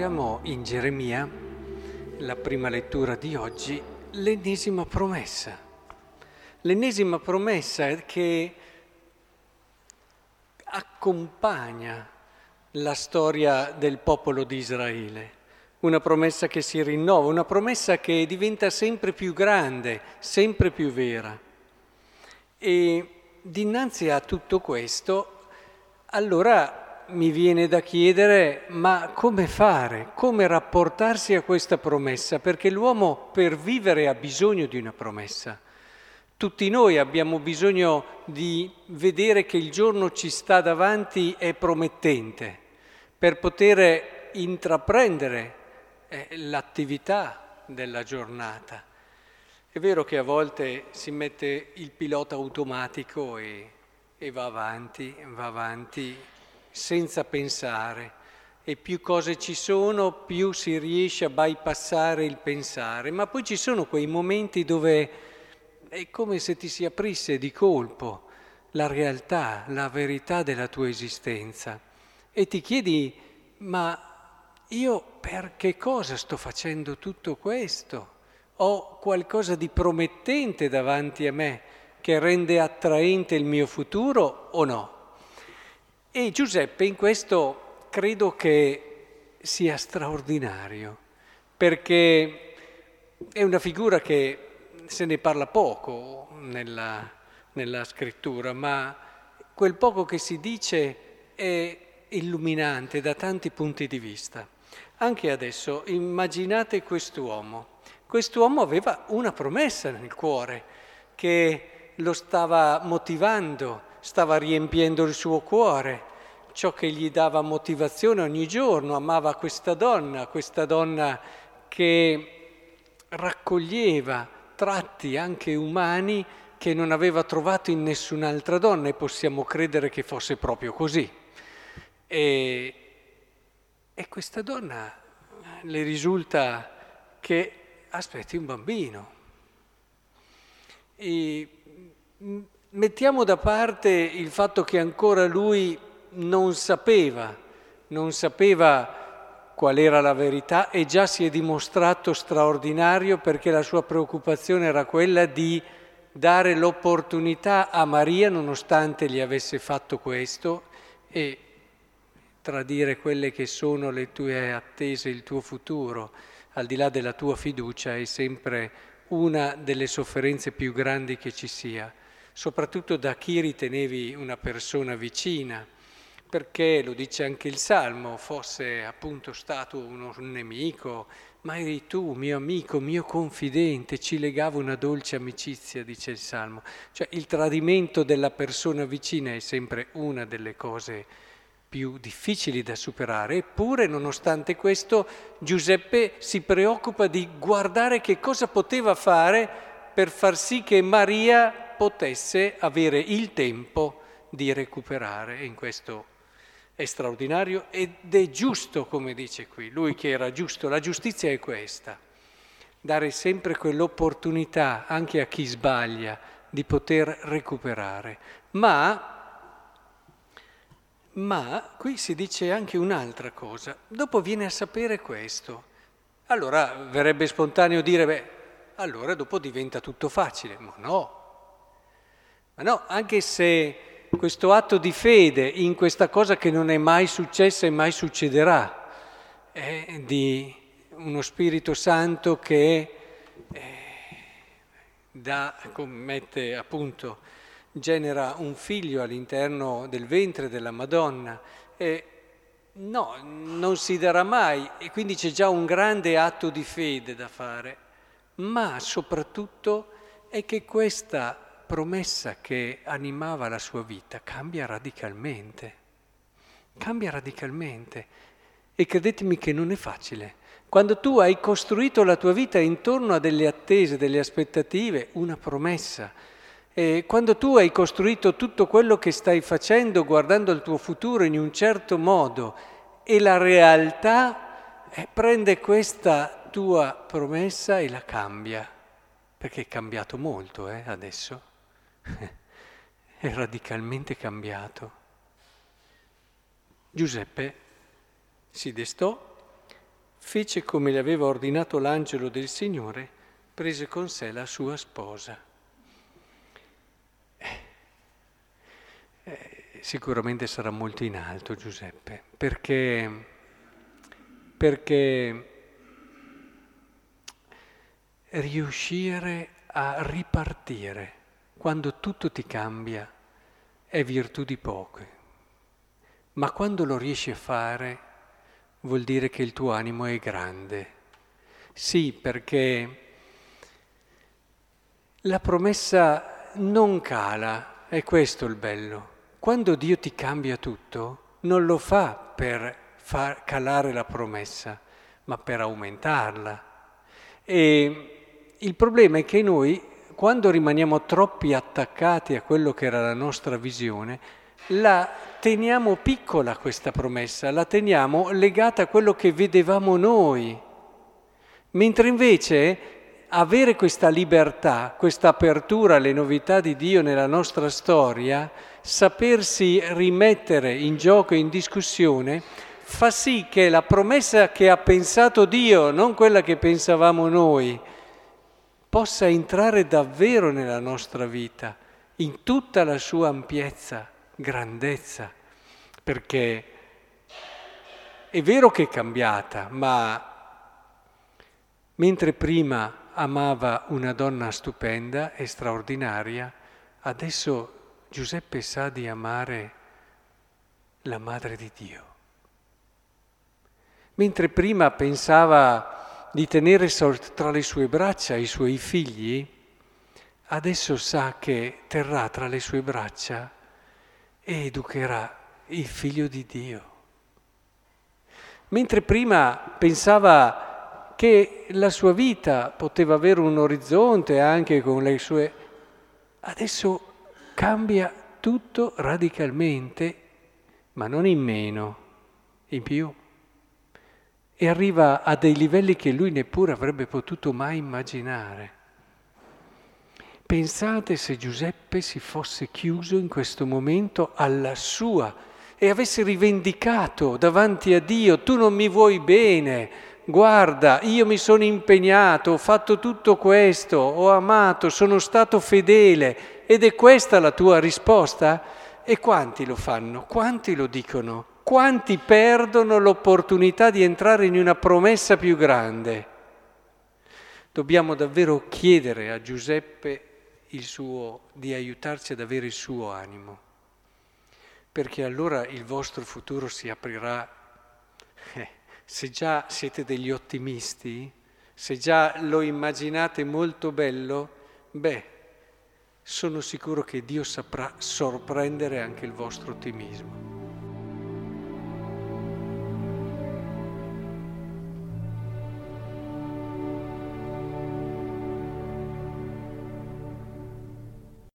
troviamo in Geremia, la prima lettura di oggi, l'ennesima promessa. L'ennesima promessa che accompagna la storia del popolo di Israele. Una promessa che si rinnova, una promessa che diventa sempre più grande, sempre più vera. E dinanzi a tutto questo, allora mi viene da chiedere ma come fare, come rapportarsi a questa promessa, perché l'uomo per vivere ha bisogno di una promessa. Tutti noi abbiamo bisogno di vedere che il giorno ci sta davanti è promettente, per poter intraprendere eh, l'attività della giornata. È vero che a volte si mette il pilota automatico e, e va avanti, va avanti senza pensare e più cose ci sono, più si riesce a bypassare il pensare, ma poi ci sono quei momenti dove è come se ti si aprisse di colpo la realtà, la verità della tua esistenza e ti chiedi, ma io per che cosa sto facendo tutto questo? Ho qualcosa di promettente davanti a me che rende attraente il mio futuro o no? E Giuseppe in questo credo che sia straordinario, perché è una figura che se ne parla poco nella, nella scrittura, ma quel poco che si dice è illuminante da tanti punti di vista. Anche adesso immaginate quest'uomo. Quest'uomo aveva una promessa nel cuore che lo stava motivando, stava riempiendo il suo cuore, ciò che gli dava motivazione ogni giorno, amava questa donna, questa donna che raccoglieva tratti anche umani che non aveva trovato in nessun'altra donna e possiamo credere che fosse proprio così. E, e questa donna le risulta che aspetti un bambino. E mettiamo da parte il fatto che ancora lui non sapeva, non sapeva qual era la verità e già si è dimostrato straordinario perché la sua preoccupazione era quella di dare l'opportunità a Maria, nonostante gli avesse fatto questo, e tradire quelle che sono le tue attese, il tuo futuro, al di là della tua fiducia, è sempre una delle sofferenze più grandi che ci sia, soprattutto da chi ritenevi una persona vicina perché, lo dice anche il Salmo, fosse appunto stato uno nemico, ma eri tu, mio amico, mio confidente, ci legava una dolce amicizia, dice il Salmo. Cioè il tradimento della persona vicina è sempre una delle cose più difficili da superare, eppure nonostante questo Giuseppe si preoccupa di guardare che cosa poteva fare per far sì che Maria potesse avere il tempo di recuperare e in questo è straordinario ed è giusto, come dice qui, lui che era giusto. La giustizia è questa, dare sempre quell'opportunità anche a chi sbaglia di poter recuperare. Ma, ma qui si dice anche un'altra cosa, dopo viene a sapere questo. Allora verrebbe spontaneo dire, beh, allora dopo diventa tutto facile, ma no. Ma no, anche se questo atto di fede in questa cosa che non è mai successa e mai succederà, è di uno Spirito Santo che eh, da, commette appunto, genera un figlio all'interno del ventre della Madonna. E no, non si darà mai e quindi c'è già un grande atto di fede da fare, ma soprattutto è che questa promessa che animava la sua vita cambia radicalmente, cambia radicalmente. E credetemi che non è facile. Quando tu hai costruito la tua vita intorno a delle attese, delle aspettative, una promessa, e quando tu hai costruito tutto quello che stai facendo guardando al tuo futuro in un certo modo e la realtà eh, prende questa tua promessa e la cambia, perché è cambiato molto eh, adesso è radicalmente cambiato. Giuseppe si destò, fece come le aveva ordinato l'angelo del Signore, prese con sé la sua sposa. Eh, sicuramente sarà molto in alto Giuseppe, perché, perché riuscire a ripartire quando tutto ti cambia è virtù di poche, ma quando lo riesci a fare vuol dire che il tuo animo è grande. Sì, perché la promessa non cala, è questo il bello. Quando Dio ti cambia tutto, non lo fa per far calare la promessa, ma per aumentarla. E il problema è che noi quando rimaniamo troppi attaccati a quello che era la nostra visione, la teniamo piccola questa promessa, la teniamo legata a quello che vedevamo noi. Mentre invece avere questa libertà, questa apertura alle novità di Dio nella nostra storia, sapersi rimettere in gioco e in discussione, fa sì che la promessa che ha pensato Dio, non quella che pensavamo noi, possa entrare davvero nella nostra vita, in tutta la sua ampiezza, grandezza, perché è vero che è cambiata, ma mentre prima amava una donna stupenda e straordinaria, adesso Giuseppe sa di amare la Madre di Dio. Mentre prima pensava di tenere tra le sue braccia i suoi figli, adesso sa che terrà tra le sue braccia e educherà il figlio di Dio. Mentre prima pensava che la sua vita poteva avere un orizzonte anche con le sue... adesso cambia tutto radicalmente, ma non in meno, in più e arriva a dei livelli che lui neppure avrebbe potuto mai immaginare. Pensate se Giuseppe si fosse chiuso in questo momento alla sua e avesse rivendicato davanti a Dio, tu non mi vuoi bene, guarda, io mi sono impegnato, ho fatto tutto questo, ho amato, sono stato fedele ed è questa la tua risposta? E quanti lo fanno? Quanti lo dicono? Quanti perdono l'opportunità di entrare in una promessa più grande. Dobbiamo davvero chiedere a Giuseppe suo, di aiutarci ad avere il suo animo, perché allora il vostro futuro si aprirà. Eh, se già siete degli ottimisti, se già lo immaginate molto bello, beh, sono sicuro che Dio saprà sorprendere anche il vostro ottimismo.